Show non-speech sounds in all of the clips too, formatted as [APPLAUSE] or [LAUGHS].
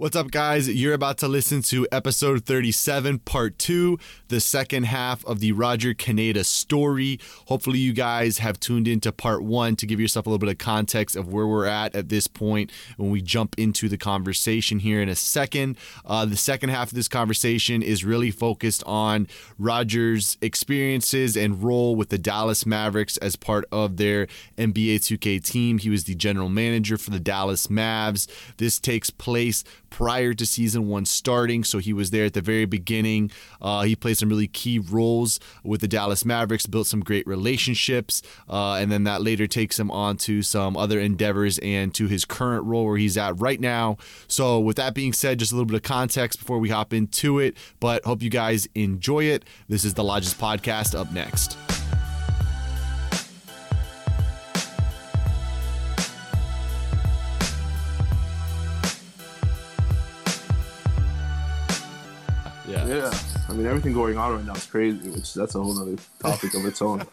What's up, guys? You're about to listen to episode 37, part two, the second half of the Roger Caneda story. Hopefully, you guys have tuned into part one to give yourself a little bit of context of where we're at at this point when we jump into the conversation here in a second. Uh, the second half of this conversation is really focused on Roger's experiences and role with the Dallas Mavericks as part of their NBA 2K team. He was the general manager for the Dallas Mavs. This takes place prior to season one starting. So he was there at the very beginning. Uh, he played some really key roles with the Dallas Mavericks, built some great relationships, uh, and then that later takes him on to some other endeavors and to his current role where he's at right now. So, with that being said, just a little bit of context before we hop into it, but hope you guys enjoy it. This is the Lodgz Podcast up next. Yeah. I mean, everything going on right now is crazy, which that's a whole other topic of its own. [LAUGHS]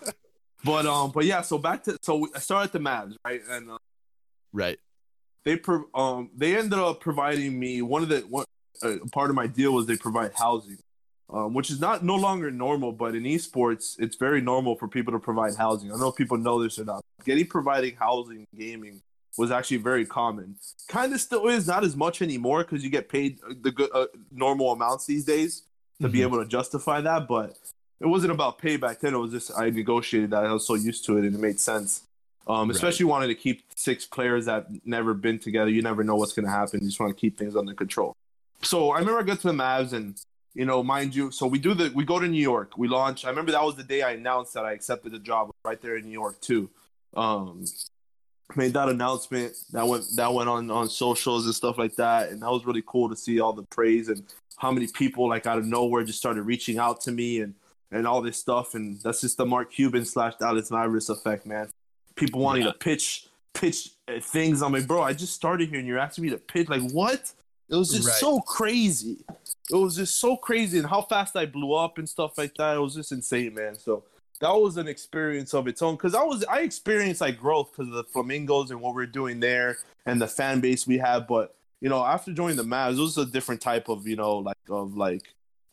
But um, but yeah. So back to so I started the Mavs, right? And uh, right, they pro- um they ended up providing me one of the one uh, part of my deal was they provide housing, um, which is not no longer normal, but in esports it's very normal for people to provide housing. I know people know this or not. Getting providing housing gaming was actually very common. Kind of still is, not as much anymore because you get paid the good uh, normal amounts these days to mm-hmm. be able to justify that. But it wasn't about pay back then. It was just I negotiated that. I was so used to it and it made sense. Um, especially right. wanting to keep six players that never been together. You never know what's going to happen. You just want to keep things under control. So I remember I got to the Mavs and you know, mind you, so we do the we go to New York. We launch. I remember that was the day I announced that I accepted the job right there in New York too. Um, made that announcement that went that went on on socials and stuff like that. And that was really cool to see all the praise and how many people like out of nowhere just started reaching out to me and and all this stuff. And that's just the mark cuban slash dallas mavericks effect man. People wanting yeah. to pitch pitch uh, things. I'm like bro i just started here and you're asking me to pitch. Like what? It was just right. so crazy. It was just so crazy and how fast i blew up and stuff like that. It was just insane man. So that was an experience of its own because I was I experienced like growth because of the flamingos and what we're doing there and the fan base we have. But you know, after joining the Mavs, it was a different type of you know like of like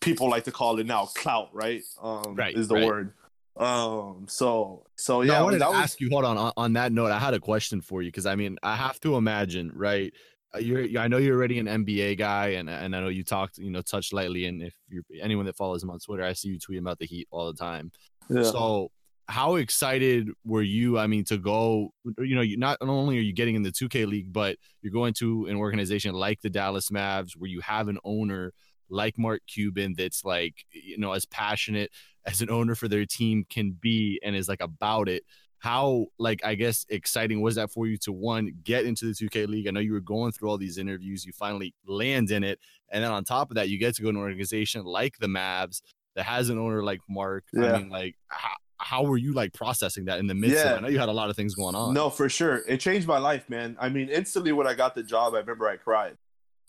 people like to call it now clout, right? Um, right is the right. word. Um, so so yeah. No, I wanted to was... ask you. Hold on, on on that note, I had a question for you because I mean, I have to imagine, right? Uh, you're, I know you're already an NBA guy, and and I know you talked, you know, touched lightly. And if you're anyone that follows him on Twitter, I see you tweeting about the Heat all the time. Yeah. So how excited were you? I mean, to go, you know, you not only are you getting in the 2K league, but you're going to an organization like the Dallas Mavs where you have an owner like Mark Cuban that's like, you know, as passionate as an owner for their team can be and is like about it. How like I guess exciting was that for you to one get into the 2K league? I know you were going through all these interviews, you finally land in it, and then on top of that, you get to go to an organization like the Mavs that has an owner like Mark. Yeah. I mean, like how, how were you like processing that in the midst yeah. of I know you had a lot of things going on. No, for sure. It changed my life, man. I mean, instantly when I got the job, I remember I cried.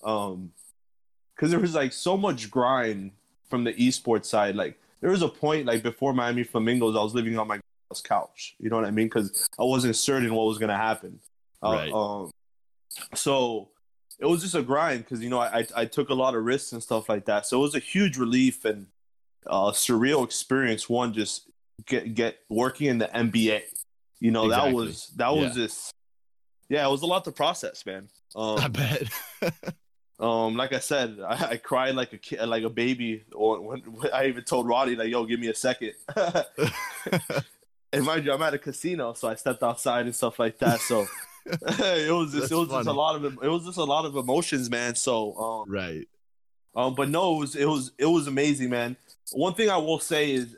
Um because there was like so much grind from the esports side. Like there was a point like before Miami Flamingos, I was living on my couch. You know what I mean? Because I wasn't certain what was gonna happen. Uh, right. Um, so it was just a grind because you know I, I took a lot of risks and stuff like that. So it was a huge relief and uh, surreal experience. One, just get get working in the NBA. You know, exactly. that was that was yeah. just yeah, it was a lot to process, man. [LAUGHS] Um, I bet. um, like I said, [LAUGHS] I, I, cried like a kid, like a baby. Or when, when I even told Roddy, like, "Yo, give me a second. [LAUGHS] and mind you, I'm at a casino, so I stepped outside and stuff like that. So it was just, it was just a lot of it was just a lot of emotions, man. So um, right. Um, but no, it was it was it was amazing, man one thing I will say is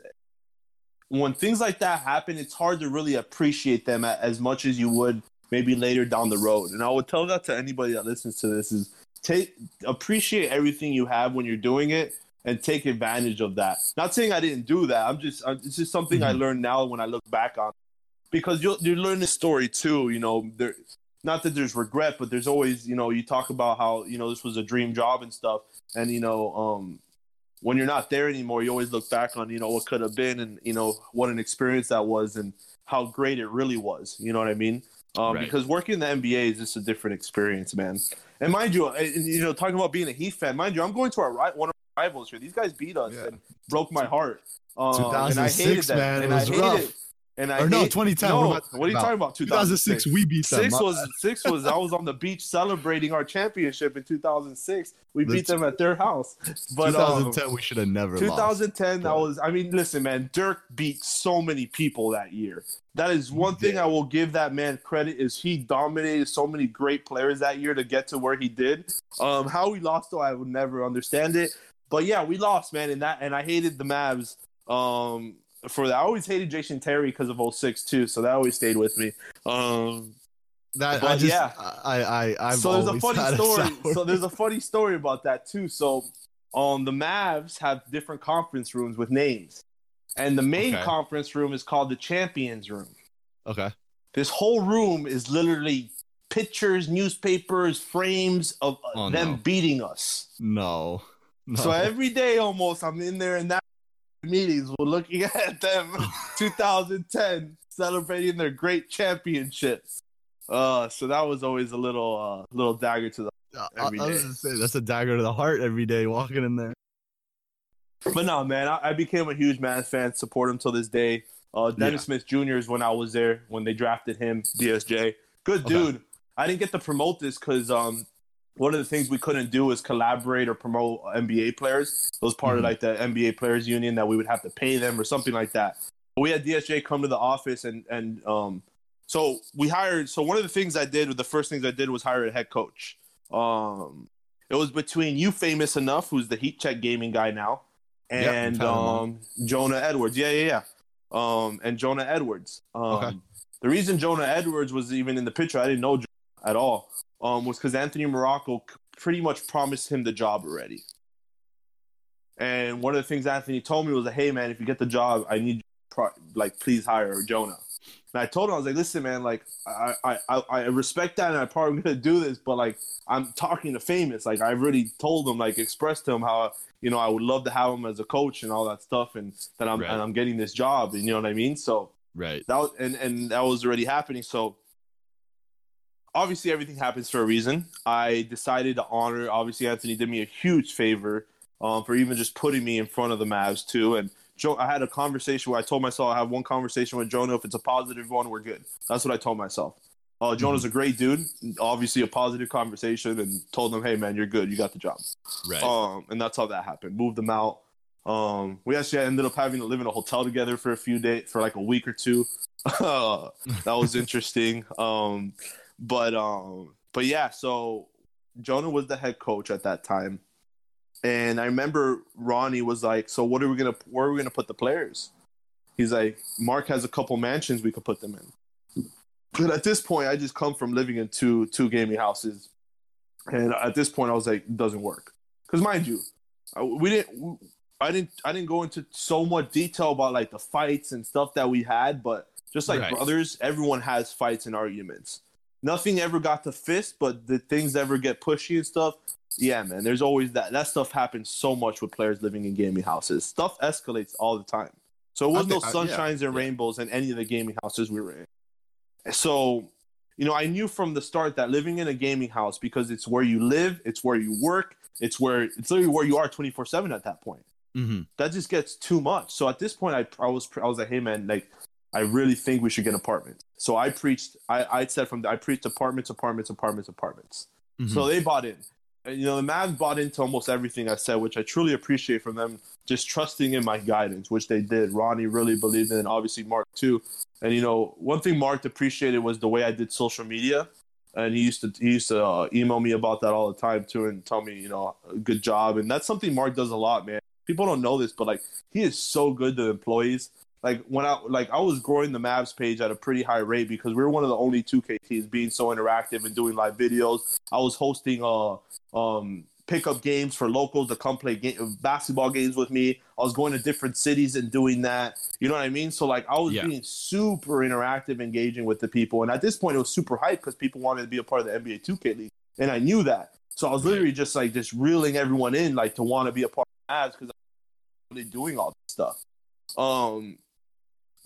when things like that happen, it's hard to really appreciate them as much as you would maybe later down the road. And I would tell that to anybody that listens to this is take appreciate everything you have when you're doing it and take advantage of that. Not saying I didn't do that. I'm just it's just something mm-hmm. I learned now when I look back on because you you learn the story too. You know, there not that there's regret, but there's always you know you talk about how you know this was a dream job and stuff, and you know um when you're not there anymore, you always look back on, you know, what could have been and, you know, what an experience that was and how great it really was. You know what I mean? Um, right. Because working in the NBA is just a different experience, man. And mind you, uh, you know, talking about being a Heat fan, mind you, I'm going to our one of our rivals here. These guys beat us Yeah. and broke my heart. Um, and I hated 2006, that. man, it and was I hated rough. it. And I Or no, hate- 2010, No, what what, are you about? talking about? 2006, we beat them. Six was six was I was on the beach celebrating our championship in 2006. We beat them at their house. But um, 2010, we should have never lost. 2010, that was. I mean, listen, man. Dirk beat so many people that year. That is one He thing did. I will give that man credit is he dominated so many great players that year to get to where he did. Um, how we lost though, I would never understand it. But yeah, we lost, man, and that and I hated the Mavs. Um, for that, I always hated Jason Terry because of 06 too, so that always stayed with me. Um, That I just, yeah. I, I, I've so there's a funny story. sour- So there's a funny [LAUGHS] story about that too. So um the Mavs have different conference rooms with names. And the main Okay. conference room is called the Champions Room. okay. This whole room is literally pictures, newspapers, frames of Oh, them no. beating us. No. no. So every day almost I'm in there in that meetings we're looking [LAUGHS] at them [LAUGHS] 2010 celebrating their great championships. Uh so that was always a little uh little dagger to the I, every I was day. gonna say that's a dagger to the heart every day walking in there. But no, man, I, I became a huge Mavs fan. Support him till this day. Uh, Dennis Yeah. Smith Jr. is when I was there when they drafted him. DSJ, good Okay. dude. I didn't get to promote this because um, one of the things we couldn't do is collaborate or promote NBA players. It was part Mhm. of like the NBA Players Union that we would have to pay them or something like that. But we had DSJ come to the office and and um, so we hired. So one of the things I did, the first things I did was hire a head coach. Um, it was between you, famous enough, who's the Heat Check gaming guy now, and we've had him on. um, Jonah Edwards. Yeah, yeah, yeah. Um, and Jonah Edwards. Um, Okay. The reason Jonah Edwards was even in the picture, I didn't know Jonah at all, um, was because Anthony Morocco pretty much promised him the job already. And one of the things Anthony told me was, like, "Hey, man, if you get the job, I need, pro- like, please hire Jonah." And I told him, I was like, "Listen, man, like, I, I, I, I respect that, and I'm probably gonna do this, but like, I'm talking to famous. Like, I already told him, like, expressed to him how, you know, I would love to have him as a coach and all that stuff, and that I'm, Right. and I'm getting this job, and you know what I mean. So Right. that was, and and that was already happening. So obviously, everything happens for a reason. I decided to honor. Obviously, Anthony did me a huge favor um, for even just putting me in front of the Mavs too, and. Joe, I had a conversation where I told myself I have one conversation with Jonah. If it's a positive one, we're good. That's what I told myself. Uh, Jonah's a great dude. Obviously, a positive conversation, and told him, "Hey, man, you're good. You got the job." Right. Um, and that's how that happened. Moved them out. Um, we actually ended up having to live in a hotel together for a few days, for like a week or two. [LAUGHS] that was interesting. Um, but um, but yeah. So Jonah was the head coach at that time, and I remember Ronnie was like, "So what are we gonna? Where are we gonna put the players?" He's like, "Mark has a couple mansions we could put them in." But at this point, I just come from living in two two gaming houses, and at this point, I was like, "It doesn't work." Because mind you, I- we didn't. I didn't. I didn't go into so much detail about like the fights and stuff that we had, but just like Right. brothers, everyone has fights and arguments. Nothing ever got to fist, but the things ever get pushy and stuff. Yeah, man. There's always that. That stuff happens so much with players living in gaming houses. Stuff escalates all the time. So it was I no think- I- yeah, sunshines and yeah. rainbows in any of the gaming houses we were in. So, you know, I knew from the start that living in a gaming house because it's where you live, it's where you work, it's where it's literally where you are 24 seven at that point mm-hmm. that just gets too much. So at this point, I, I was I was like, hey man, like I really think we should get apartments. So I preached. I I said from the, I preached apartments, apartments, apartments, apartments. Mm-hmm. So they bought in. And, you know, the Mavs bought into almost everything I said, which I truly appreciate from them. Just trusting in my guidance, which they did. Ronnie really believed in, and obviously Mark too. And you know, one thing Mark appreciated was the way I did social media. And he used to he used to uh, email me about that all the time too, and tell me you know good job. And that's something Mark does a lot, man. People don't know this, but like he is so good to employees. Like when I like I was growing the Mavs page at a pretty high rate because we were one of the only 2K teams being so interactive and doing live videos. I was hosting uh um pickup games for locals to come play game, basketball games with me. I was going to different cities and doing that. You know what I mean? So like I was Yeah. being super interactive, engaging with the people, and at this point it was super hype because people wanted to be a part of the NBA 2K league, and I knew that. So I was literally just like just reeling everyone in, like to want to be a part of the Mavs because I'm really doing all this stuff. Um,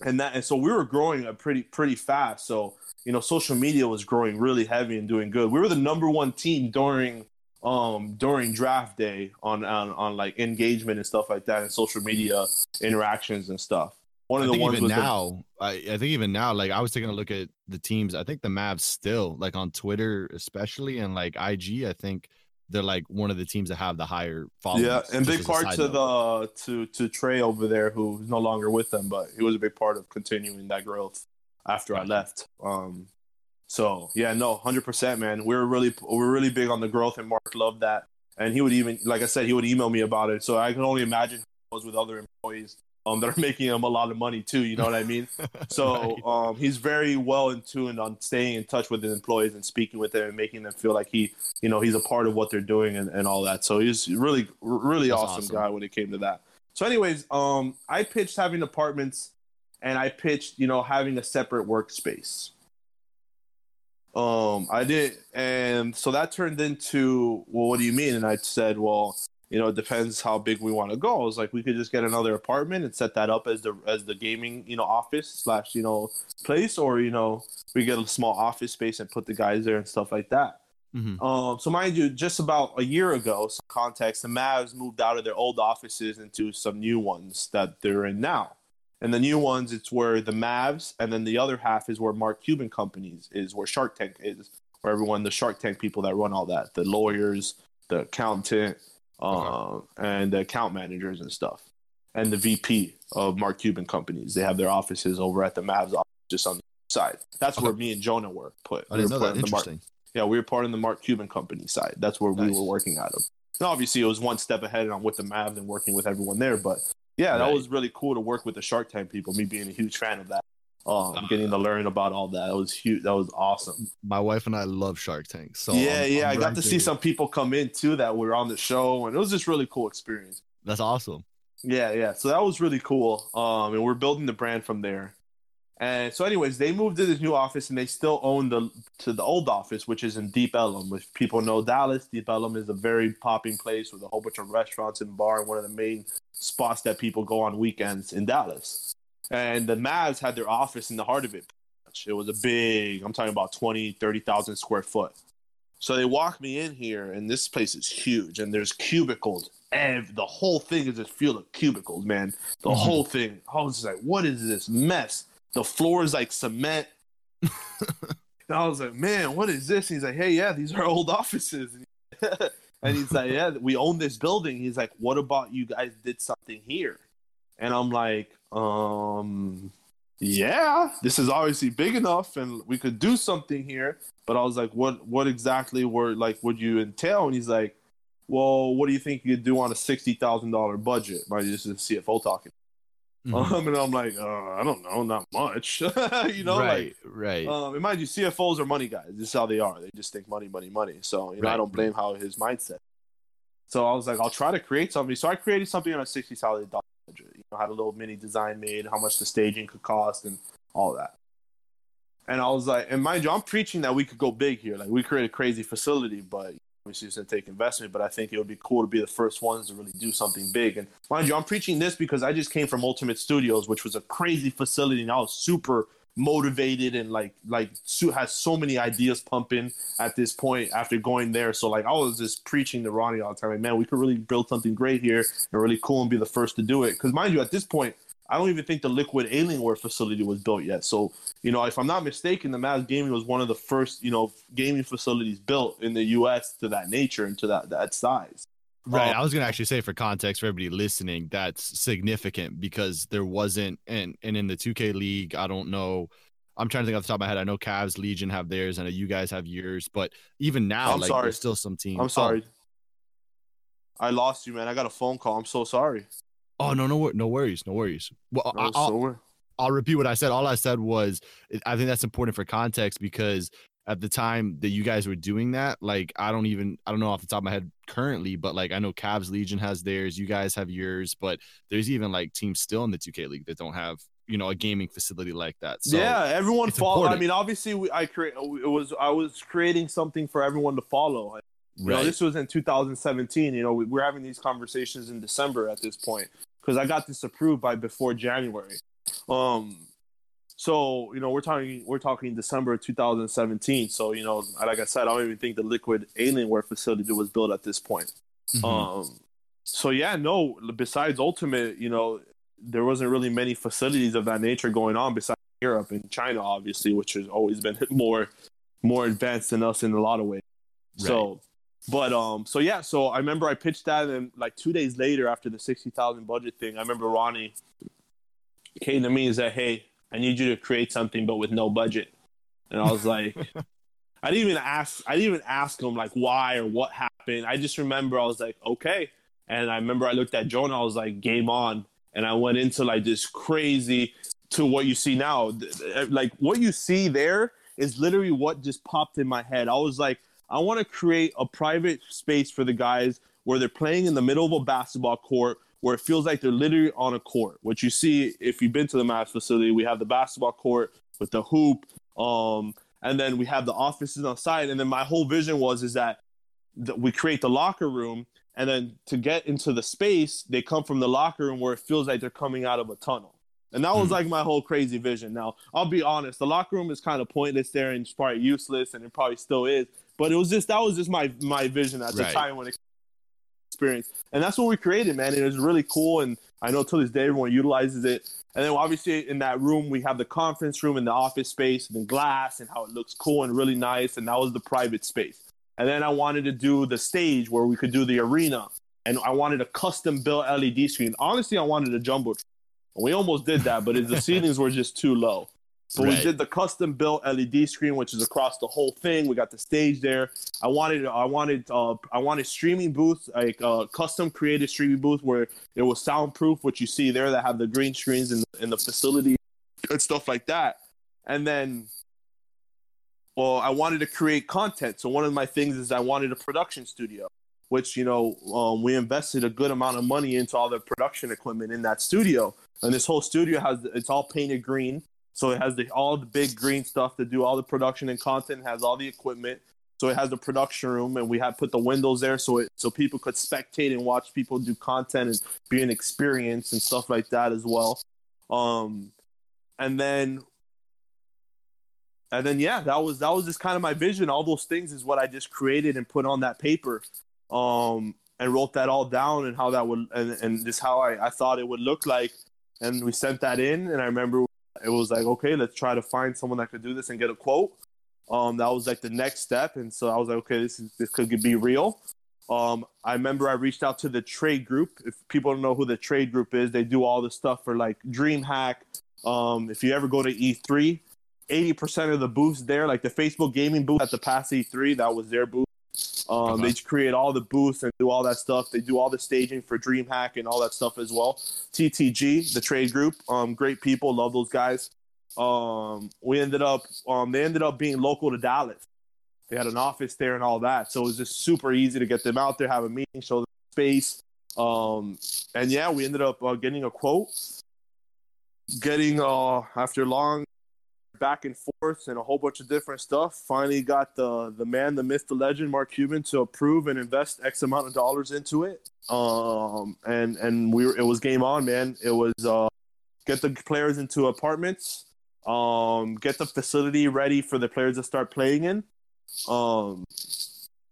and that and so we were growing a pretty pretty fast. So you know, social media was growing really heavy and doing good. We were the number one team during um during draft day on on, on like engagement and stuff like that and social media interactions and stuff. One of I the ones even was the- now, I, I think even now, like I was taking a look at the teams. I think the Mavs still, like on Twitter especially, and like IG, I think they're like one of the teams that have the higher following. Yeah, and big part to the to to Trey over there, who's no longer with them, but he was a big part of continuing that growth after I left. Um, so yeah, no, hundred percent, man. We are really we are really big on the growth, and Mark loved that. And he would even, like I said, he would email me about it. So I can only imagine was with other employees um, that are [LAUGHS] making him a lot of money too. You know what I mean? [LAUGHS] So Right. um, he's very well in tune on staying in touch with his employees and speaking with them and making them feel like he, you know, he's a part of what they're doing and, and all that. So he's really, really awesome, awesome. guy when it came to that. So, anyways, um, I pitched having apartments, and I pitched, you know, having a separate workspace. Um, I did, and so that turned into, well, what do you mean? And I said, well, you know, it depends how big we want to go. It's like, we could just get another apartment and set that up as the as the gaming, you know, office slash, you know, place, or you know, we get a small office space and put the guys there and stuff like that. Mhm. Um, so mind you, just about a year ago, some context, the Mavs moved out of their old offices into some new ones that they're in now. And the new ones, it's where the Mavs, and then the other half is where Mark Cuban Companies is, where Shark Tank is, where everyone, the Shark Tank people that run all that, the lawyers, the accountant, um, and the account managers and stuff, and the VP of Mark Cuban Companies. They have their offices over at the Mavs office, just on the side. That's where me and Jonah were put. I We didn't know that. the Mark- Interesting. yeah, we were part of the Mark Cuban company side. That's where we were working out of. And obviously, it was one step ahead on with the Mavs and working with everyone there. But yeah, that was really cool to work with the Shark Tank people. Me being a huge fan of that, um, Ah. getting to learn about all that. That was huge. That was awesome. My wife and I love Shark Tank. So yeah, I'm- yeah. I'm I got to see some people come in too that were on the show, and it was just really cool experience. That's awesome. Yeah, yeah. So that was really cool. Um, and we're building the brand from there. And so, anyways, they moved to this new office, and they still own the to the old office, which is in Deep Ellum. If people know Dallas, Deep Ellum is a very popping place with a whole bunch of restaurants and bar, and one of the main spots that people go on weekends in Dallas. And the Mavs had their office in the heart of it. It was a big, I'm talking about 20, 30,000 square foot. So they walk me in here, and this place is huge, and there's cubicles. And the whole thing is just filled of cubicles, man. The Mhm. whole thing. I was just like, what is this mess? The floor is like cement. and [LAUGHS] I was like, man, what is this? he's like, hey, yeah, these are old offices. [LAUGHS] and he's like, yeah, we own this building. He's like, what about you guys did something here? And I'm like, um, yeah, this is obviously big enough and we could do something here. But I was like, what, what exactly were like, would you entail? And he's like, well, what do you think you could do on a $60,000 budget? Right. This is CFO talking. Mm-hmm. Um, [LAUGHS] and I'm like, uh, I don't know, not much, [LAUGHS] you know, right, like, right. Um, and mind you, CFOs are money guys. This is how they are. They just think money, money, money. So, you know. I don't blame how his mindset. So I was like, I'll try to create something. So I created something on a $60,000 had a little mini design made, how much the staging could cost, and all that. And I was like, and mind you, I'm preaching that we could go big here. Like we create a crazy facility, but obviously it's gonna take investment. But I think it would be cool to be the first ones to really do something big. And mind you, I'm preaching this because I just came from Ultimate Studios, which was a crazy facility, and I was super motivated and like like has so many ideas pumping at this point after going there. So like I was just preaching to Ronnie all the time. Like, man, we could really build something great here and really cool and be the first to do it. Because mind you, at this point, I don't even think the Liquid Alienware facility was built yet. So you know, if I'm not mistaken, the Mavs Gaming was one of the first you know gaming facilities built in the U.S. to that nature and to that that size. Right. Um, I was gonna actually say for context for everybody listening, that's significant because there wasn't and and in the 2K league, I don't know. I'm trying to think off the top of my head. I know Cavs Legion have theirs, and I know you guys have yours, but even now, I'm like sorry. there's still some teams. I'm sorry. I lost you, man. I got a phone call. I'm so sorry. Oh, oh no, no, no worries, no worries. Well, I, I'm I'll, so I'll repeat what I said. All I said was I think that's important for context because at the time that you guys were doing that, like I don't even I don't know off the top of my head currently, but like I know Cavs Legion has theirs, you guys have yours, but there's even like teams still in the 2K league that don't have you know a gaming facility like that. So yeah, everyone follow. I mean, obviously, we, I create. It was I was creating something for everyone to follow. You know, this was in 2017. You know, we, we're having these conversations in December at this point because I got this approved by before January. Um, so you know we're talking we're talking December 2017. So you know, like I said, I don't even think the liquid Alienware facility was built at this point. Mm-hmm. Um, so yeah, no. Besides Ultimate, you know, there wasn't really many facilities of that nature going on besides Europe and China, obviously, which has always been [LAUGHS] more more advanced than us in a lot of ways. Right. So, but um, so yeah, so I remember I pitched that, and like two days later, after the sixty thousand budget thing, I remember Ronnie came to me and said, "Hey, I need you to create something, but with no budget." And I was like, [LAUGHS] I didn't even ask. I didn't even ask him like why or what happened. I just remember I was like, okay. And I remember I looked at Jonah. I was like, game on. And I went into like this crazy to what you see now. Eh, like what you see there is literally what just popped in my head. I was like, I want to create a private space for the guys where they're playing in the middle of a basketball court where it feels like they're literally on a court. What you see if you've been to the Mavs facility, we have the basketball court with the hoop, um, and then we have the offices on site. And then my whole vision was is that we create the locker room, and then to get into the space, they come from the locker room where it feels like they're coming out of a tunnel. And that was mm like my whole crazy vision. Now, I'll be honest, the locker room is kind of pointless there and it's probably useless, and it probably still is. But it was just that was just my my vision at the right. time when it experience, and that's what we created, man. It was really cool, and I know till this day everyone utilizes it. And then obviously in that room we have the conference room and the office space and the glass and how it looks cool and really nice, and that was the private space. And then I wanted to do the stage where we could do the arena, and I wanted a custom built LED screen. Honestly, I wanted a jumbo. And we almost did that, but the [LAUGHS] ceilings were just too low. So right. we did the custom built LED screen, which is across the whole thing. We got the stage there. I wanted, I wanted, uh, I wanted streaming booths, like a uh, custom created streaming booth where it was soundproof, which you see there that have the green screens in in the facility and stuff like that. And then, well, I wanted to create content. So one of my things is I wanted a production studio, which you know um, we invested a good amount of money into all the production equipment in that studio. And this whole studio has it's all painted green so it has the, all the big green stuff to do all the production and content. has all the equipment. So it has the production room, and we had put the windows there so it so people could spectate and watch people do content and be an experience and stuff like that as well. Um, and then and then yeah, that was that was just kind of my vision. All those things is what I just created and put on that paper, um, and wrote that all down and how that would and, and just how I, I thought it would look like. And we sent that in, and I remember it was like, okay, let's try to find someone that could do this and get a quote. Um, that was like the next step, and so I was like, okay, this is this could be real. Um, I remember I reached out to the trade group. If people don't know who the trade group is, they do all the stuff for like DreamHack. Um, if you ever go to E3, 80% of the booths there, like the Facebook gaming booth at the past E3, that was their booth. Um, uh-huh. They create all the booths and do all that stuff. They do all the staging for DreamHack and all that stuff as well. TTG, the trade group, um, great people, love those guys. Um, we ended up, um, they ended up being local to Dallas. They had an office there and all that, so it was just super easy to get them out there, have a meeting, show them space. Um, and yeah, we ended up uh, getting a quote, getting uh, after long back and forth and a whole bunch of different stuff. Finally got the the man, the myth, the legend, Mark Cuban to approve and invest X amount of dollars into it. Um, and and we were, it was game on, man. It was uh, get the players into apartments, um, get the facility ready for the players to start playing in. Um,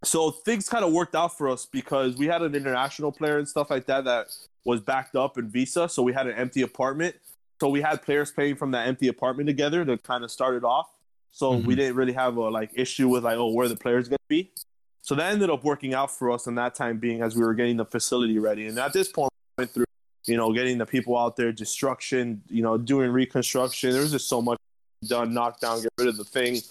so things kind of worked out for us because we had an international player and stuff like that that was backed up in Visa, so we had an empty apartment so we had players playing from that empty apartment together to kind of start it off. So mm-hmm. we didn't really have a like issue with like, oh, where the players gonna be. So that ended up working out for us in that time being as we were getting the facility ready. And at this point, we went through, you know, getting the people out there, destruction, you know, doing reconstruction. There was just so much done, knock down, get rid of the thing.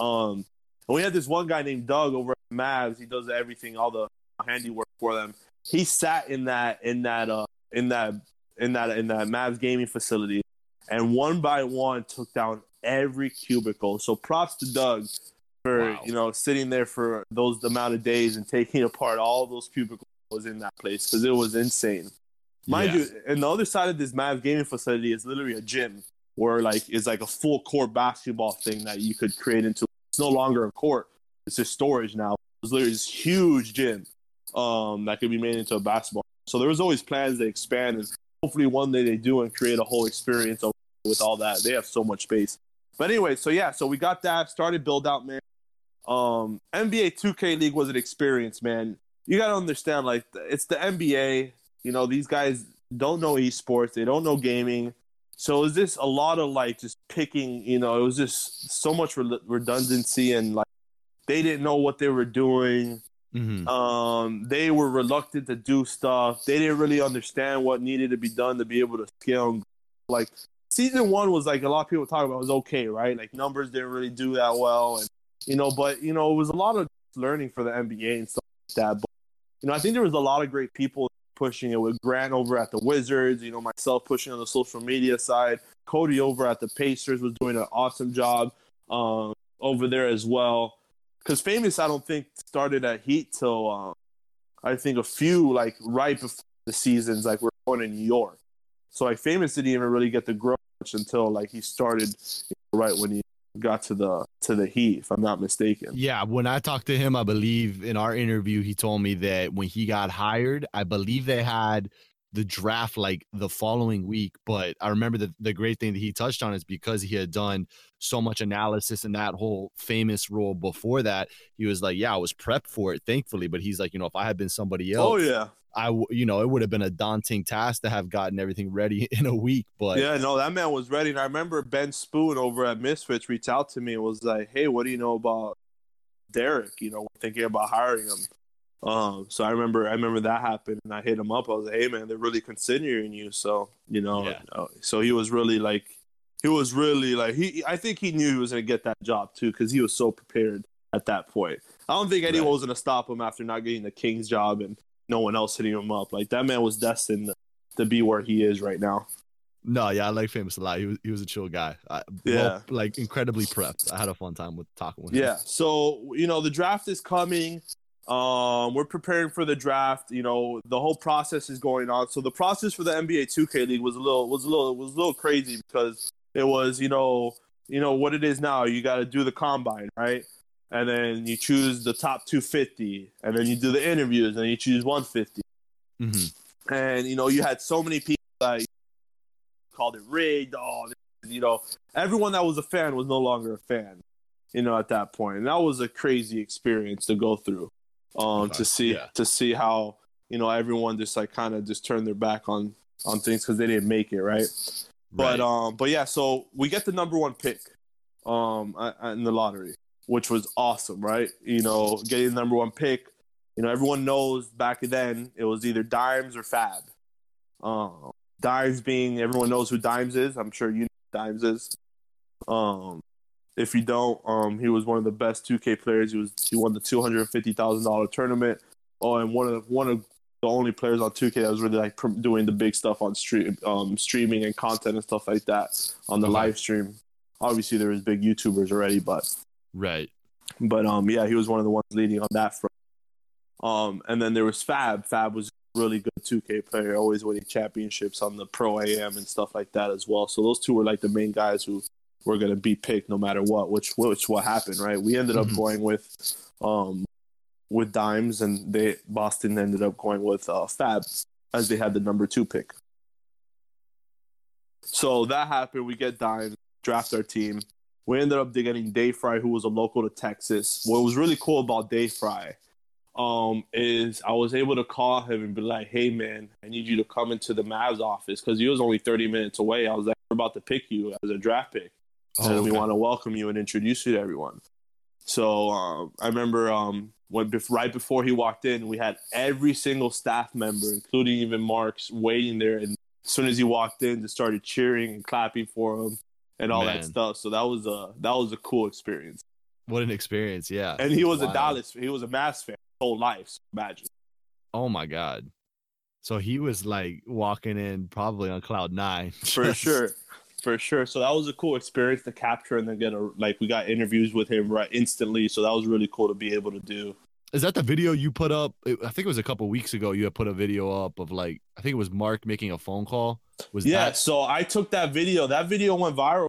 Um, and we had this one guy named Doug over at Mavs. He does everything, all the handiwork for them. He sat in that in that uh in that in that in that Mavs gaming facility, and one by one took down every cubicle. So props to Doug for wow. you know sitting there for those amount of days and taking apart all those cubicles in that place because it was insane. Mind yes. you, and the other side of this Mavs gaming facility is literally a gym where like it's like a full court basketball thing that you could create into. It's no longer a court; it's just storage now. It's literally this huge gym um, that could be made into a basketball. So there was always plans to expand and hopefully one day they do and create a whole experience with all that. They have so much space. But anyway, so yeah, so we got that started build out, man. Um, NBA 2K League was an experience, man. You gotta understand, like it's the NBA. You know, these guys don't know esports, they don't know gaming. So is this a lot of like just picking? You know, it was just so much re- redundancy and like they didn't know what they were doing. Mm-hmm. Um, they were reluctant to do stuff. They didn't really understand what needed to be done to be able to scale. And, like season one was like a lot of people talk about was okay, right? Like numbers didn't really do that well, and you know, but you know, it was a lot of learning for the NBA and stuff like that. But you know, I think there was a lot of great people pushing it with Grant over at the Wizards. You know, myself pushing on the social media side. Cody over at the Pacers was doing an awesome job um, over there as well because famous I don't think started at Heat till um, I think a few like right before the seasons like we're going to New York. So like famous didn't even really get to grow much until like he started you know, right when he got to the to the Heat, if I'm not mistaken. Yeah, when I talked to him, I believe in our interview, he told me that when he got hired, I believe they had the draft like the following week. But I remember the, the great thing that he touched on is because he had done so much analysis in that whole famous role before that, he was like, Yeah, I was prepped for it, thankfully. But he's like, you know, if I had been somebody else, Oh yeah, I, you know, it would have been a daunting task to have gotten everything ready [LAUGHS] in a week. But yeah, no, that man was ready. And I remember Ben Spoont over at Misfits reached out to me and was like, "Hey, what do you know about Derek? You know, thinking about hiring him." Um, so I remember, I remember that happened, and I hit him up. I was like, "Hey, man, they're really considering you." So you know, Yeah. uh, so he was really like, he was really like, he. I think he knew he was gonna get that job too because he was so prepared at that point. I don't think anyone Right. was gonna stop him after not getting the Kings job and no one else hitting him up. Like that man was destined to be where he is right now. no, yeah, I like Famous a lot. He was he was a chill guy. I, Yeah. well, like incredibly prepped. I had a fun time with talking with him. Yeah. So you know the draft is coming. Um, we're preparing for the draft. You know the whole process is going on. So the process for the NBA 2K League was a little was a little was a little crazy because it was you know you know what it is now. You got to do the combine right, and then you choose the top 250, and then you do the interviews, and you choose 150 hmm and you know you had so many people that called it rigged. Oh, you know, everyone that was a fan was no longer a fan. You know, at that point, and that was a crazy experience to go through. Um, to see yeah. to see how you know everyone just like kind of just turned their back on on things because they didn't make it right. But um, but yeah, so we get the number one pick, um, in the lottery, which was awesome, right? You know, getting the number one pick. You know, everyone knows back then it was either Dimes or Fab. Um, Dimes being everyone knows who Dimes is. I'm sure you know who Dimes is. Um, if you don't, um, he was one of the best 2K players. He was he won the two hundred fifty thousand dollar tournament. Oh, and one of the, one of the only players on 2K that was really like pr- doing the big stuff on stream, um, streaming and content and stuff like that on the Okay. live stream. Obviously, there was big YouTubers already, but right. but um, yeah, he was one of the ones leading on that front. Um, and then there was Fab. Fab was a really good 2K player, always winning championships on the Pro AM and stuff like that as well. So those two were like the main guys who were going to be picked no matter what. Which which what happened, right? We ended up Mhm. going with um with Dimes, and they Boston ended up going with uh, Fab as they had the number two pick. So that happened. We get Dimes, draft our team. We ended up getting Day Fry, who was a local to Texas. What was really cool about Day Fry um, is I was able to call him and be like, "Hey, man, I need you to come into the Mavs office because he was only 30 minutes away. I was like, we're about to pick you as a draft pick, Oh, and we want to welcome you and introduce you to everyone." So um, I remember um, when right before he walked in, we had every single staff member, including even Marks, waiting there. And as soon as he walked in, they started cheering and clapping for him and all Man. that stuff. So that was a that was a cool experience. What an experience. Yeah. And he was a Dallas, he was a Mavs fan his whole life. So imagine. Oh my God. So he was like walking in probably on cloud nine. for [LAUGHS] sure for sure so that was a cool experience to capture and then get a like we got interviews with him right instantly so that was really cool to be able to do Is that the video you put up? I think it was a couple weeks ago. You had put a video up of like I think it was Mark making a phone call. Was yeah that so i took that video that video went viral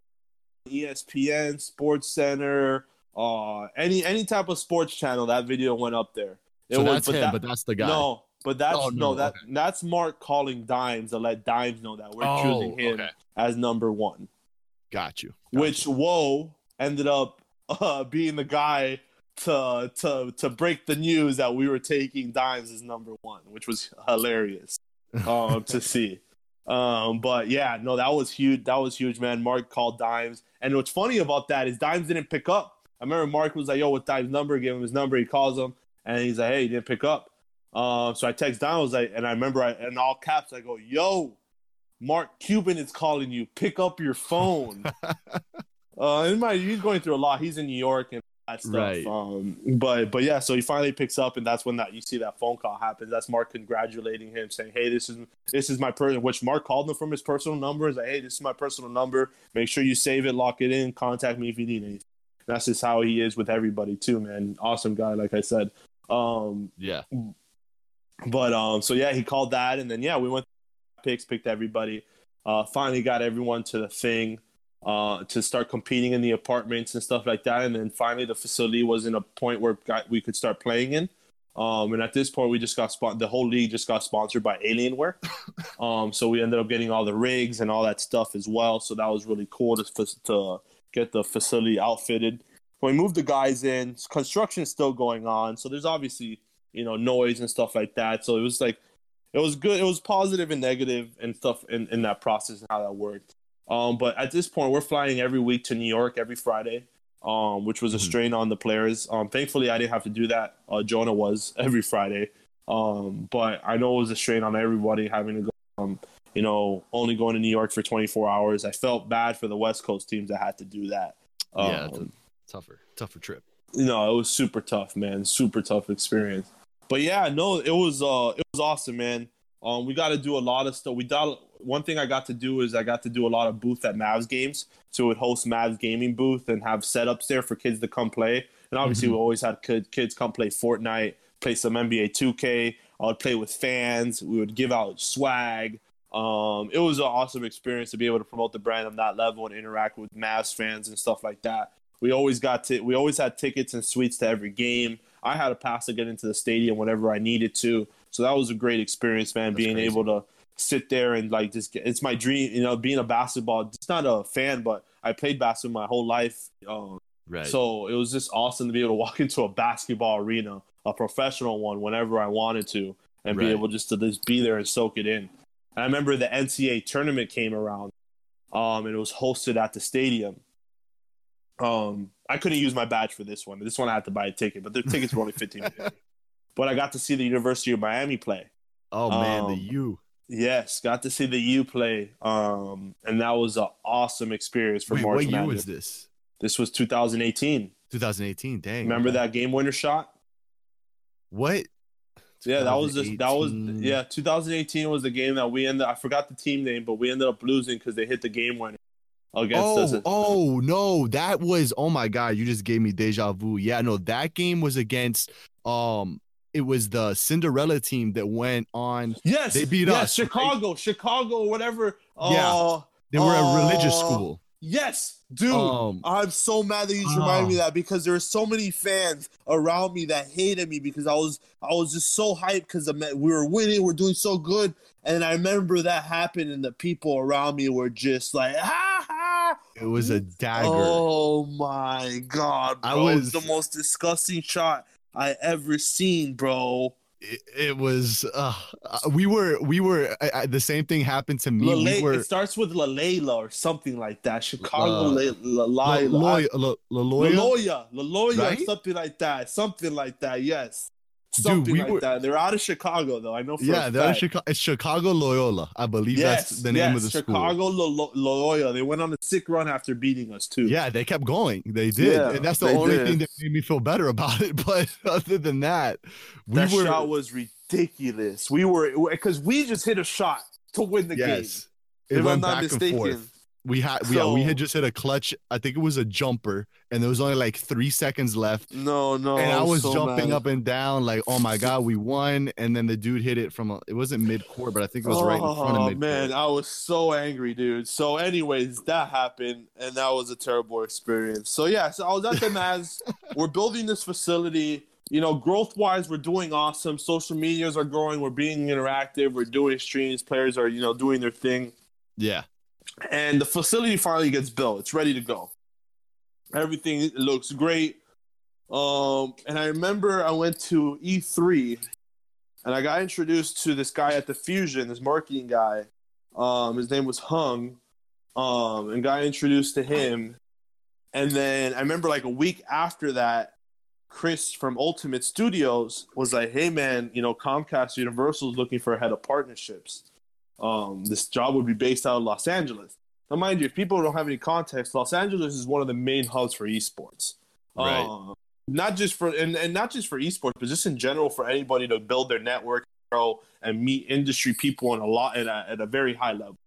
espn sports center uh any any type of sports channel that video went up there It so was- that's him, that- but that's the guy. no but that's Oh, no, no, that okay. that's mark calling dimes to let dimes know that we're Oh, choosing him okay. as number one Got you. Got which Whoa ended up [LAUGHS] uh, being the guy to to to break the news that we were taking Dimes as number one, which was hilarious [LAUGHS] um, to see. Um, but yeah, no, that was huge. That was huge, man. Mark called Dimes, and what's funny about that is Dimes didn't pick up. I remember Mark was like, "Yo, what Dimes' number?" Give him his number. He calls him, and he's like, "Hey, he didn't pick up." Um, so I text Dimes, like, and I remember I, in all caps, I go, "Yo, Mark Cuban is calling you. Pick up your phone." [LAUGHS] uh, and my, he's going through a lot. He's in New York and that stuff. Right. Um, but but yeah, so he finally picks up, and that's when that you see that phone call happens. That's Mark congratulating him, saying, "Hey, this is this is my person." Which Mark called him from his personal number. Is like, "Hey, this is my personal number. Make sure you save it, lock it in. Contact me if you need anything." That's just how he is with everybody too, man. Awesome guy, like I said. Um, yeah. But um, so yeah, he called that, and then yeah, we went picks, picked everybody. Uh, finally got everyone to the thing uh, to start competing in the apartments and stuff like that. And then finally, the facility was in a point where got, we could start playing in. Um, and at this point, we just got spon- the whole league just got sponsored by Alienware. [LAUGHS] um, so we ended up getting all the rigs and all that stuff as well. So that was really cool to, to get the facility outfitted. When we moved the guys in, construction is still going on. So there's obviously you know noise and stuff like that. So it was like it was good. It was positive and negative and stuff in, in that process and how that worked. Um, but at this point, we're flying every week to New York every Friday, um, which was a Mhm. strain on the players. Um, thankfully, I didn't have to do that. Uh, Jonah was [LAUGHS] every Friday, um, but I know it was a strain on everybody having to go. Um, you know, only going to New York for 24 hours. I felt bad for the West Coast teams that had to do that. yeah. Um, tougher, tougher trip. you know, it was super tough, man. Super tough experience. But yeah, no, it was uh it was awesome, man. Um we got to do a lot of stuff. We got one thing I got to do is I got to do a lot of booth at Mavs games. So would host Mavs gaming booth and have setups there for kids to come play. And obviously Mhm. we always had kid, kids come play Fortnite, play some NBA 2K. I would play with fans. We would give out swag. Um, it was an awesome experience to be able to promote the brand on that level and interact with Mavs fans and stuff like that. We always got to, we always had tickets and suites to every game. I had a pass to get into the stadium whenever I needed to. So that was a great experience, man. That's being crazy. able to sit there and like just get, it's my dream, you know, being a basketball. Just not a fan, but I played basketball my whole life. Um, Right. so it was just awesome to be able to walk [LAUGHS] into a basketball arena, a professional one, whenever I wanted to, and be able just to just be there and soak it in. And I remember the NCAA tournament came around, um, and it was hosted at the stadium. Um, I couldn't use my badge for this one. This one I had to buy a ticket, but the tickets were only fifteen. [LAUGHS] but I got to see the University of Miami play. oh man, the um, U. Yes, got to see the U play, um, and that was an awesome experience for Wait, March what year was this? This was 2018. 2018. Dang. Remember okay. that game winner shot? What? Yeah, that was just that was yeah. 2018 was the game that we ended. I forgot the team name, but we ended up losing because they hit the game winner against us. Oh, oh no, that was oh my god, you just gave me deja vu. Yeah, no, that game was against um it was the Cinderella team that went on yes, they beat yes, us, right? Chicago, Chicago, whatever. Yeah. Uh, they were a religious Oh, school. Yes, dude. Um I'm so mad that you just reminded me Oh. of that because there were so many fans around me that hated me because I was I was just so hyped because we were winning, we're doing so good, and I remember that happened, and the people around me were just like, ha ha. It was a dagger. Oh my god, bro. I was- the most disgusting shot I ever seen, bro. It, it was uh, we were we were the same thing happened to me. Lale- we were it starts with Lalela or something like that. Chicago Uh, La- La- La- Loya- Laloya? Laloya, Laloya, something like that, something like that. Yes, Dude, we like were- that. They're out of Chicago, though. I know for Yeah, they're fact. Chicago, it's Chicago Loyola. I believe yes, that's the name yes, of the school. Chicago Lo- Loyola. They went on a sick run after beating us too. Yeah, they kept going. They did. Yeah, and that's the only did. thing that made me feel better about it. [LAUGHS] But other than that, we that were shot was ridiculous. We were because we just hit a shot to win the game. It If I'm not back and mistaken. forth. We had we, yeah, we had just hit a clutch. I think it was a jumper, and there was only like three seconds left. No, no. and I was so jumping mad. up and down, like, oh my god, we won! And then the dude hit it from a, it wasn't mid court, but I think it was right in front of Oh man, I was so angry, dude. So, anyways, that happened, and that was a terrible experience. So yeah, so I was at the Mavs. [LAUGHS] we're building this facility. You know, growth wise, we're doing awesome. Social medias are growing. We're being interactive. We're doing streams. Players are, you know, doing their thing. Yeah, and the facility finally gets built. It's ready to go. Everything looks great. Um, and I remember I went to E3 and I got introduced to this guy at the Fusion, this marketing guy. Um, his name was Hung. Um, and got introduced to him. And then I remember like a week after that, Chris from Ultimate Studios was like, "Hey man, you know Comcast Universal is looking for a head of partnerships. Um, this job would be based out of Los Angeles. Now, mind you, if people don't have any context, Los Angeles is one of the main hubs for esports. Right. Um, not just for and, and not just for esports, but just in general for anybody to build their network, grow, and meet industry people on a lot at a, at a very high level.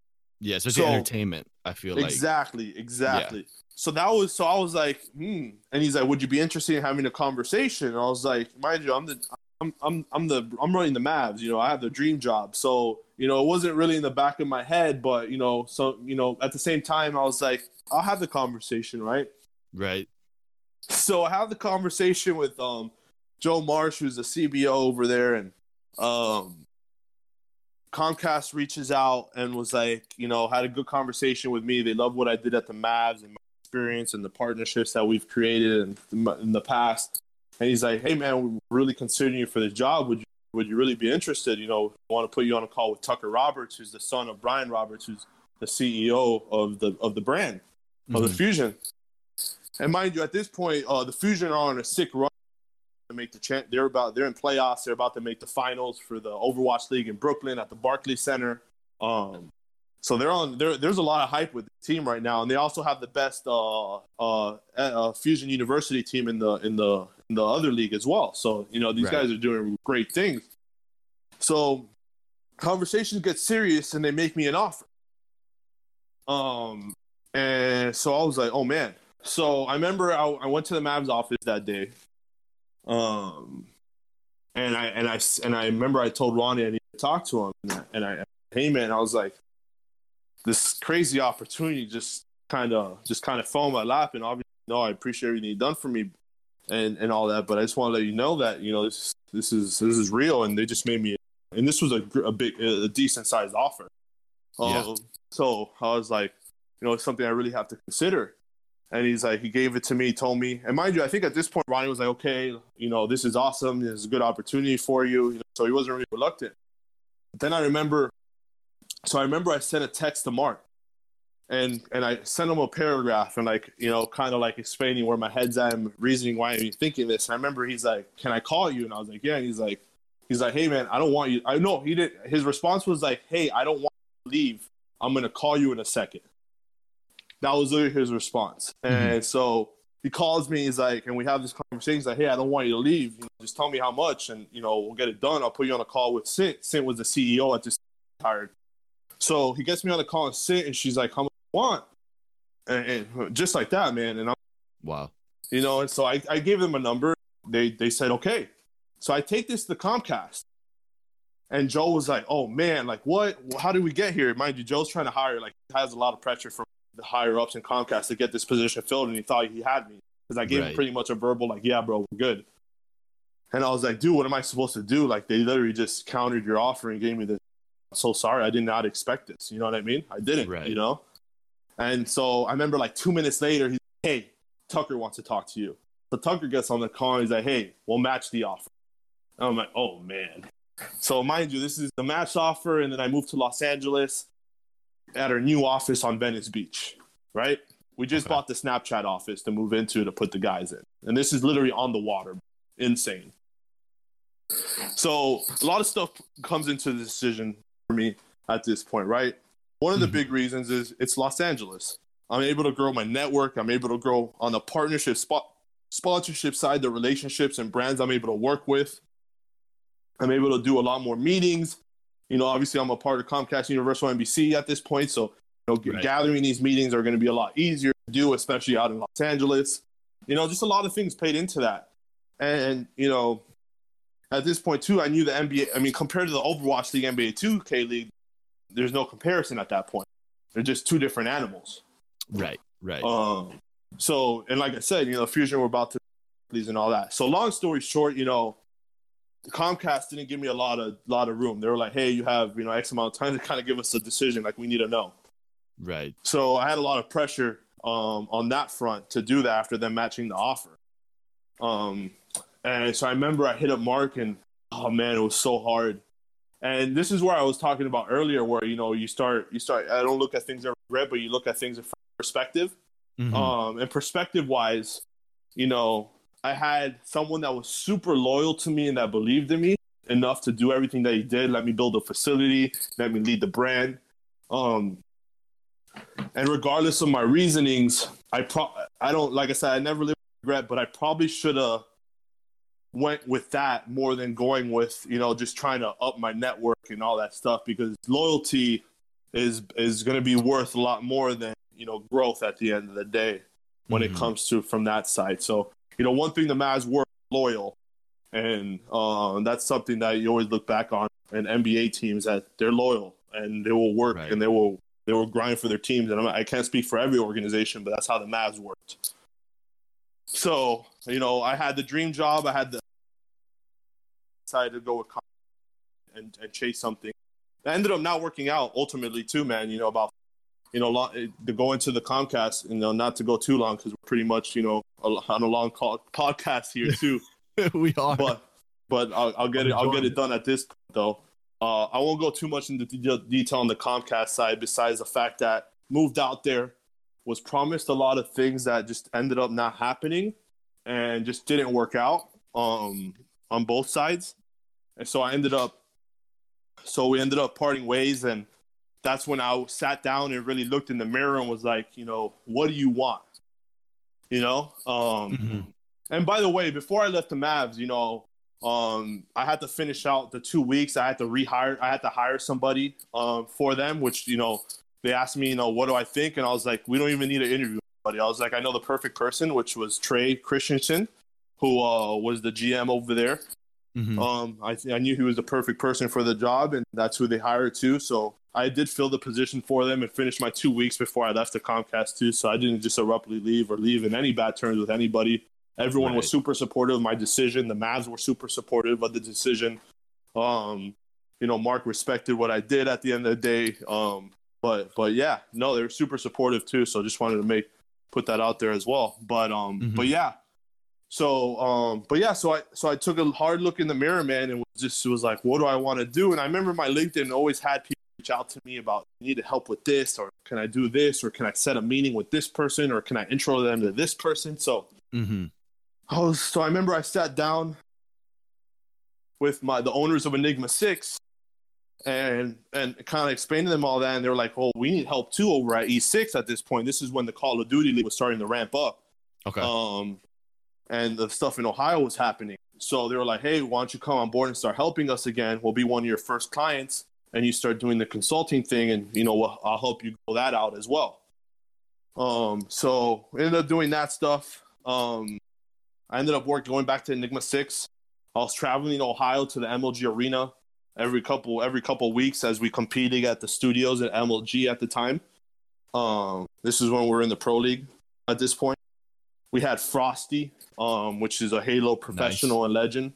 Yeah, especially So- entertainment. I feel like Exactly, exactly. So that was so I was like, hmm. And he's like, Would you be interested in having a conversation? And I was like, mind you, I'm the I'm I'm I'm the I'm running the Mavs, you know, I have the dream job. So, you know, it wasn't really in the back of my head, but you know, so you know, at the same time I was like, I'll have the conversation, right? right. So I have the conversation with um Joe Marsh, who's the CBO over there, and um Comcast reaches out and was like, you know, had a good conversation with me. They love what I did at the Mavs and my experience and the partnerships that we've created in, in the past. And he's like, hey man, we're really considering you for this job. Would you would you really be interested? You know, I want to put you on a call with Tucker Roberts, who's the son of Brian Roberts, who's the CEO of the of the brand of the Mhm. Fusion. And mind you, at this point, uh, the Fusion are on a sick run to make the champ. They're about they're in playoffs. They're about to make the finals for the Overwatch League in Brooklyn at the Barclays Center. Um, so they're on. There, there's a lot of hype with the team right now, and they also have the best uh, uh, uh, Fusion University team in the in the in the other league as well. So you know these Right. guys are doing great things. So conversations get serious, and they make me an offer. Um, and so I was like, oh man. So I remember I, I went to the Mavs office that day. Um, and I and I and I remember I told Ronnie I need to talk to him, and I, and I hey man, I was like, this crazy opportunity just kind of just kind of fell in my lap, and obviously, no, I appreciate everything you've done for me, and and all that, but I just want to let you know that you know this this is this is real, and they just made me, and this was a, a big a decent sized offer. Yeah. Um, so I was like, you know, it's something I really have to consider. And he's like, he gave it to me, told me, and mind you, I think at this point Ronnie was like, okay, you know, this is awesome, this is a good opportunity for you. you know, so he wasn't really reluctant. But then I remember, so I remember I sent a text to Mark, and and I sent him a paragraph and like you know, kind of like explaining where my head's at and reasoning why I'm thinking this. And I remember he's like, can I call you? And I was like, yeah. And he's like, he's like, hey man, I don't want you. I know he did. His response was like, hey, I don't want you to leave. I'm gonna call you in a second. That was literally his response. Mm-hmm. And so he calls me. He's like, and we have this conversation. He's like, hey, I don't want you to leave. You know, just tell me how much, and you know, we'll get it done. I'll put you on a call with Cynt. Cynt was the CEO at this tired. So he gets me on the call and Cynt, and she's like, how much do you want? And, and just like that, man. And I'm Wow. you know, and so I, I gave them a number. They they said okay. So I take this to Comcast, and Joe was like, "Oh man, like what? How did we get here?" Mind you, Joe's trying to hire. Like, he has a lot of pressure from the higher ups in Comcast to get this position filled, and he thought he had me because I gave Right. him pretty much a verbal like, "Yeah, bro, we're good." And I was like, "Dude, what am I supposed to do?" Like, they literally just countered your offer and gave me this. So sorry, I did not expect this. You know what I mean? I didn't. Right. You know. And so I remember like two minutes later, he's hey, Tucker wants to talk to you. So Tucker gets on the call and he's like, hey, we'll match the offer. And I'm like, oh man. So mind you, this is the match offer, and then I moved to Los Angeles at our new office on Venice Beach, right? We just Okay. bought the Snapchat office to move into to put the guys in. And this is literally on the water. Insane. So a lot of stuff comes into the decision me at this point, right? One of the Mhm. big reasons is it's Los Angeles. I'm able to grow my network. I'm able to grow on the partnership spot sponsorship side, the relationships and brands I'm able to work with. I'm able to do a lot more meetings. You know, obviously I'm a part of Comcast Universal NBC at this point, so you know, Right. gathering these meetings are going to be a lot easier to do, especially out in Los Angeles. You know, just a lot of things played into that. And you know, at this point too, I knew the NBA. I mean, compared to the Overwatch League, NBA 2K League, there's no comparison at that point. They're just two different animals. Right. Right. Um, so, and like I said, you know, Fusion were about to please and all that. So, long story short, you know, Comcast didn't give me a lot of lot of room. They were like, "Hey, you have you know X amount of time to kind of give us a decision. Like, we need to know." Right. So I had a lot of pressure um, on that front to do that after them matching the offer. Um, and so I remember I hit up Mark and oh man, it was so hard. And this is where I was talking about earlier, where you know you start you start. I don't look at things as regret, but you look at things in perspective. Mhm. Um, and perspective wise, you know, I had someone that was super loyal to me and that believed in me enough to do everything that he did. Let me build a facility, let me lead the brand. Um, and regardless of my reasonings, I pro I don't like I said I never live with regret, but I probably should have went with that more than going with you know just trying to up my network and all that stuff because loyalty is is going to be worth a lot more than you know growth at the end of the day when it Mhm. comes to from that side. So you know one thing the Mavs were loyal, and uh, that's something that you always look back on in NBA teams that they're loyal and they will work Right. and they will they will grind for their teams. And I'm, I can't speak for every organization, but that's how the Mavs worked. So you know I had the dream job. I had the decided to go with and, and chase something. It ended up not working out ultimately too, man. You know about you know lo- to go into the Comcast. You know not to go too long because we're pretty much you know on a long call, podcast here [LAUGHS] too. we are. but but I'll, I'll get it. I'll get it done at this point though. Uh, I won't go too much into detail on the Comcast side. Besides the fact that moved out there, was promised a lot of things that just ended up not happening, and just didn't work out um, on both sides. And so I ended up, so we ended up parting ways, and that's when I sat down and really looked in the mirror and was like, you know, what do you want? You know, um, Mhm. and by the way, before I left the Mavs, you know, um, I had to finish out the two weeks. I had to rehire. I had to hire somebody um, for them, which you know, they asked me, you know, what do I think, and I was like, we don't even need to interview anybody. I was like, I know the perfect person, which was Trey Christensen, who uh, was the GM over there. Mhm. Um, I, I knew he was the perfect person for the job, and that's who they hired too. So I did fill the position for them and finished my two weeks before I left the Comcast too. So I didn't just abruptly leave or leave in any bad terms with anybody. Everyone was super supportive of my decision. The Mavs were super supportive of the decision. Um, you know, Mark respected what I did at the end of the day. Um, but but yeah, no, they were super supportive too. So just wanted to make put that out there as well. But um, Mhm. but yeah, so um, but yeah, so I so I took a hard look in the mirror, man, and was just was like, what do I want to do? And I remember my LinkedIn always had people reach out to me about need help with this, or can I do this, or can I set a meeting with this person, or can I intro them to this person? So Mhm. I was so I remember I sat down with my the owners of Enigma Six and and kind of explained to them all that and they were like, "Well, we need help too over at E6 at this point. This is when the Call of Duty League was starting to ramp up." Okay. Um and the stuff in Ohio was happening. So they were like, "Hey, why don't you come on board and start helping us again? We'll be one of your first clients." And you start doing the consulting thing, and you know we'll- I'll help you go that out as well. Um, so ended up doing that stuff. Um, I ended up working going back to Enigma Six. I was traveling to Ohio to the MLG Arena every couple every couple weeks as we competed at the studios at MLG at the time. Um, this is when we're in the pro league at this point. We had Frosty, um, which is a Halo professional and legend.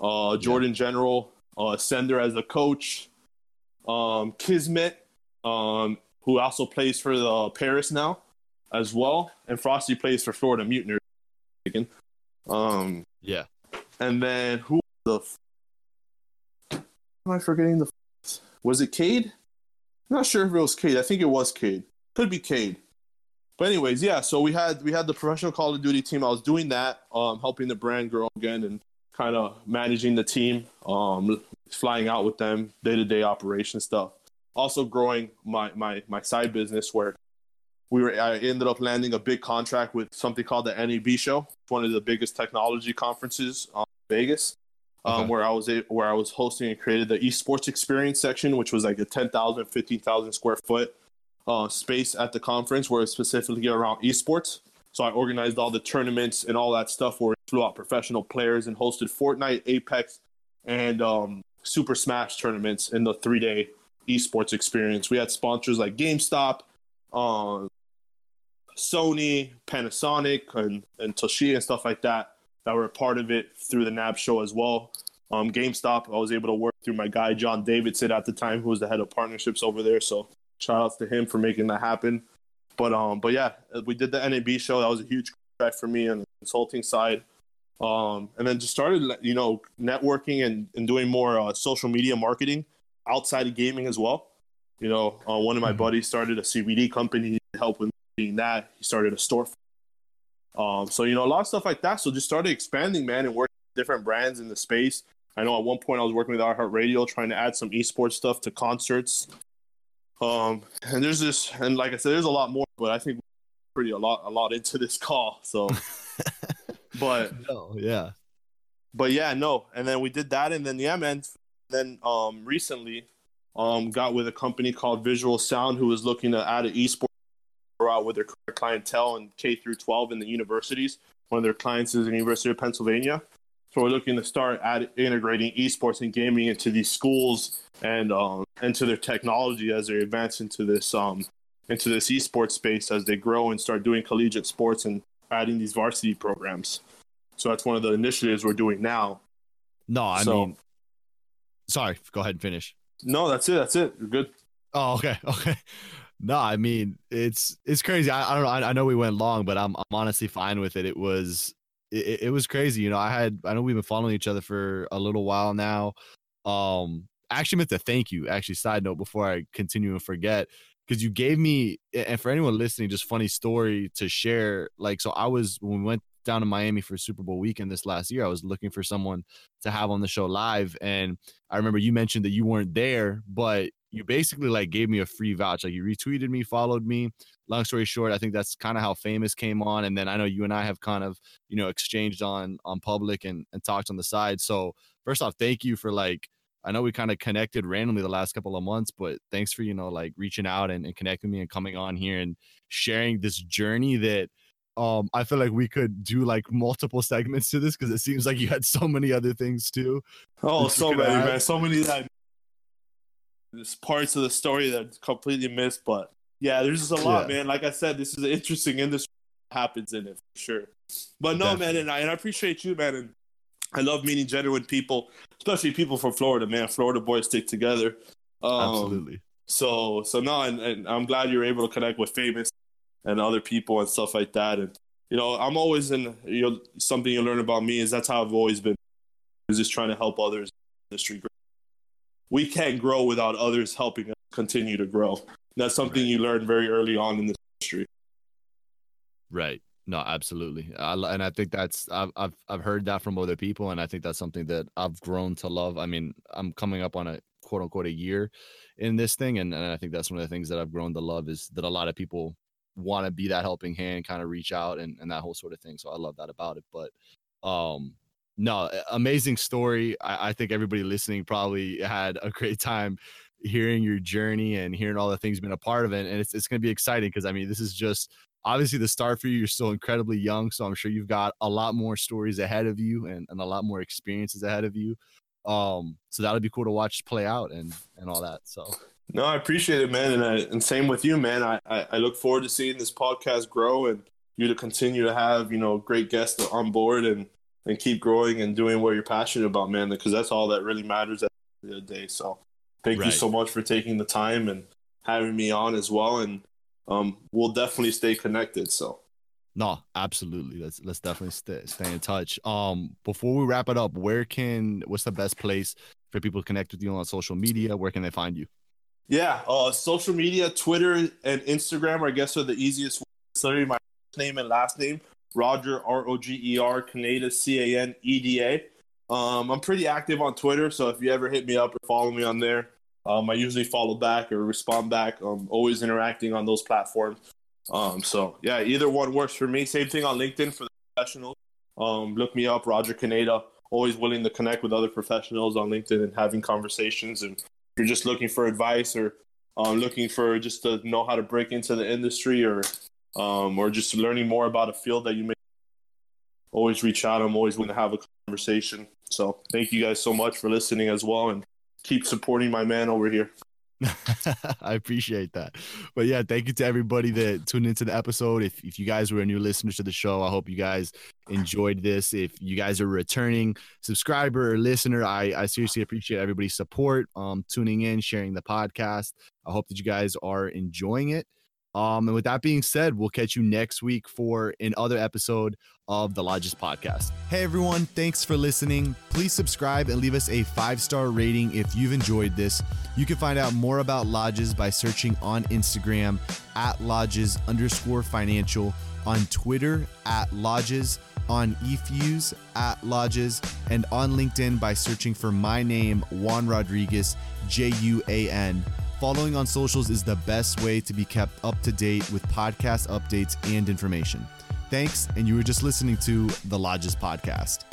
Uh, Jordan General, uh, Sender as a coach. Um, Kismet, um, who also plays for the Paris now, as well, and Frosty plays for Florida Mutineers. Um, yeah. and then who the am I forgetting the was it Cade? I'm not sure if it was Cade. I think it was Cade. Could be Cade. But anyways, yeah. So we had we had the professional Call of Duty team. I was doing that, um, helping the brand grow again, and kind of managing the team, um, flying out with them, day to day operation stuff. Also growing my my my side business where we were I ended up landing a big contract with something called the NAB show, one of the biggest technology conferences in Vegas. Um, Okay. where I was a, where I was hosting and created the esports experience section, which was like a 10,000, 15,000 square foot uh, space at the conference where it's specifically around esports. So I organized all the tournaments and all that stuff where we flew out professional players and hosted Fortnite, Apex, and um, Super Smash tournaments in the three day esports experience. We had sponsors like GameStop, um, Sony, Panasonic, and, and Toshiba and stuff like that that were a part of it through the NAB show as well. Um, GameStop, I was able to work through my guy John Davidson at the time, who was the head of partnerships over there. So shout outs to him for making that happen. But um, but yeah, we did the NAB show. That was a huge contract for me on the consulting side. Um, and then just started, you know, networking and, and doing more uh, social media marketing outside of gaming as well. You know, uh, one of my mm-hmm. buddies started a CBD company to help with that. He started a store. Um, so you know, a lot of stuff like that. So just started expanding, man, and working with different brands in the space. I know at one point I was working with iHeartRadio, trying to add some esports stuff to concerts. Um, and there's this, and like I said, there's a lot more, but I think pretty a lot, a lot into this call. So, [LAUGHS] but [LAUGHS] no, yeah, but yeah, no. And then we did that, and then yeah, man. Then um, recently, um, got with a company called Visual Sound, who was looking to add an esports out with their clientele in K through 12 in the universities. One of their clients is the University of Pennsylvania. So we're looking to start add, integrating esports and gaming into these schools and um, into their technology as they advance into this um, into this esports space as they grow and start doing collegiate sports and adding these varsity programs. So that's one of the initiatives we're doing now. No, I so, mean, sorry, go ahead and finish. No, that's it. That's it. You're good. Oh, okay, [LAUGHS] okay. No, I mean it's it's crazy. I, I don't know. I, I, know we went long, but I'm I'm honestly fine with it. It was it, it was crazy. You know, I had I know we've been following each other for a little while now. Um, actually meant to thank you. Actually, side note before I continue and forget, because you gave me and for anyone listening, just funny story to share. Like, so I was when we went down to Miami for Super Bowl weekend this last year. I was looking for someone to have on the show live, and I remember you mentioned that you weren't there, but you basically like gave me a free vouch. Like you retweeted me, followed me. Long story short, I think that's kind of how famous came on. And then I know you and I have kind of, you know, exchanged on on public and, and talked on the side. So first off, thank you for like I know we kind of connected randomly the last couple of months, but thanks for, you know, like reaching out and, and connecting me and coming on here and sharing this journey that um I feel like we could do like multiple segments to this because it seems like you had so many other things too. Oh, so many, man. So many that there's parts of the story that completely missed, but yeah, there's just a lot, yeah. man. Like I said, this is an interesting industry happens in it for sure. But no, Definitely. man, and I, and I appreciate you, man, and I love meeting genuine people, especially people from Florida, man. Florida boys stick together. Um, Absolutely. So, so no, and, and I'm glad you're able to connect with famous and other people and stuff like that. And you know, I'm always in. You know, something you learn about me is that's how I've always been. Is just trying to help others in the industry we can't grow without others helping us continue to grow. That's something right. you learn very early on in this industry. Right. No, absolutely. I, and I think that's I've, I've I've heard that from other people, and I think that's something that I've grown to love. I mean, I'm coming up on a quote unquote a year in this thing, and, and I think that's one of the things that I've grown to love is that a lot of people want to be that helping hand, kind of reach out and, and that whole sort of thing. So I love that about it. But um, no, amazing story. I, I, think everybody listening probably had a great time hearing your journey and hearing all the things you've been a part of it. And it's, it's going to be exciting because, I mean, this is just obviously the start for you. You're still incredibly young. So I'm sure you've got a lot more stories ahead of you and, and a lot more experiences ahead of you. Um, so that'll be cool to watch play out and, and all that. So. No, I appreciate it, man, and I, and same with you, man. I, I, I look forward to seeing this podcast grow and you to continue to have you know great guests on board and and keep growing and doing what you're passionate about, man, because that's all that really matters at the end of the day. So thank right. you so much for taking the time and having me on as well. And um, we'll definitely stay connected. So. No, absolutely. Let's let's definitely stay stay in touch. Um, before we wrap it up, where can what's the best place for people to connect with you on social media? Where can they find you? Yeah, uh, social media, Twitter and Instagram, I guess, are the easiest. Literally my name and last name. Roger R O G E R Caneda C A N E D A. Um, I'm pretty active on Twitter, so if you ever hit me up or follow me on there, um, I usually follow back or respond back. I'm always interacting on those platforms. Um, so yeah, either one works for me. Same thing on LinkedIn for the professionals. Um, look me up, Roger Caneda. Always willing to connect with other professionals on LinkedIn and having conversations. And if you're just looking for advice or um, looking for just to know how to break into the industry or um, or just learning more about a field that you may always reach out. I'm always willing to have a conversation. So thank you guys so much for listening as well and keep supporting my man over here. [LAUGHS] I appreciate that. But yeah, thank you to everybody that tuned into the episode. If, if you guys were a new listener to the show, I hope you guys enjoyed this. If you guys are returning subscriber or listener, I, I seriously appreciate everybody's support, um, tuning in, sharing the podcast. I hope that you guys are enjoying it. Um, and with that being said, we'll catch you next week for another episode of the Lodgz Podcast. Hey everyone, thanks for listening. Please subscribe and leave us a five star rating if you've enjoyed this. You can find out more about Lodgz by searching on Instagram at Lodgz underscore financial, on Twitter at Lodgz, on eFuse at Lodgz, and on LinkedIn by searching for my name, Juan Rodriguez, J U A N. Following on socials is the best way to be kept up to date with podcast updates and information. Thanks, and you were just listening to the Lodgz Podcast.